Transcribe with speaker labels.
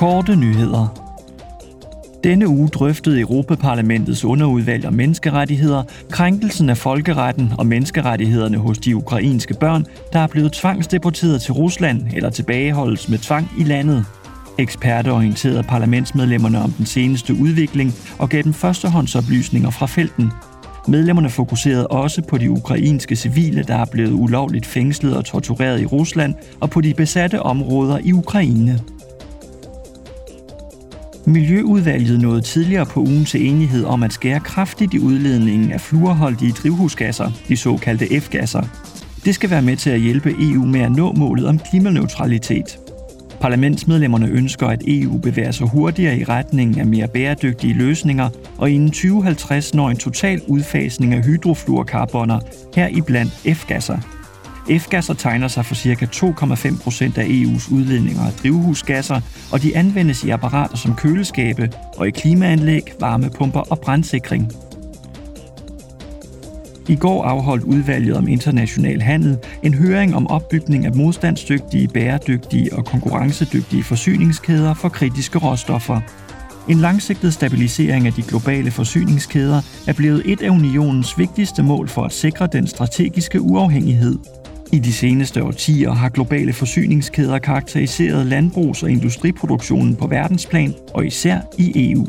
Speaker 1: Korte nyheder. Denne uge drøftede Europaparlamentets underudvalg om menneskerettigheder, krænkelsen af folkeretten og menneskerettighederne hos de ukrainske børn, der er blevet tvangsdeporteret til Rusland eller tilbageholdes med tvang i landet. Eksperter orienterede parlamentsmedlemmerne om den seneste udvikling og gav dem førstehåndsoplysninger fra felten. Medlemmerne fokuserede også på de ukrainske civile, der er blevet ulovligt fængslet og tortureret i Rusland, og på de besatte områder i Ukraine. Miljøudvalget nåede tidligere på ugen til enighed om at skære kraftigt i udledningen af fluorholdige drivhusgasser, de såkaldte F-gasser. Det skal være med til at hjælpe EU med at nå målet om klimaneutralitet. Parlamentsmedlemmerne ønsker, at EU bevæger sig hurtigere i retning af mere bæredygtige løsninger, og inden 2050 når en total udfasning af hydrofluorkarboner, heriblandt F-gasser. F-gasser tegner sig for ca. 2,5 procent af EU's udledninger af drivhusgasser, og de anvendes i apparater som køleskabe og i klimaanlæg, varmepumper og brandsikring. I går afholdt udvalget om international handel en høring om opbygning af modstandsdygtige, bæredygtige og konkurrencedygtige forsyningskæder for kritiske råstoffer. En langsigtet stabilisering af de globale forsyningskæder er blevet et af unionens vigtigste mål for at sikre den strategiske uafhængighed – i de seneste årtier har globale forsyningskæder karakteriseret landbrugs- og industriproduktionen på verdensplan og især i EU.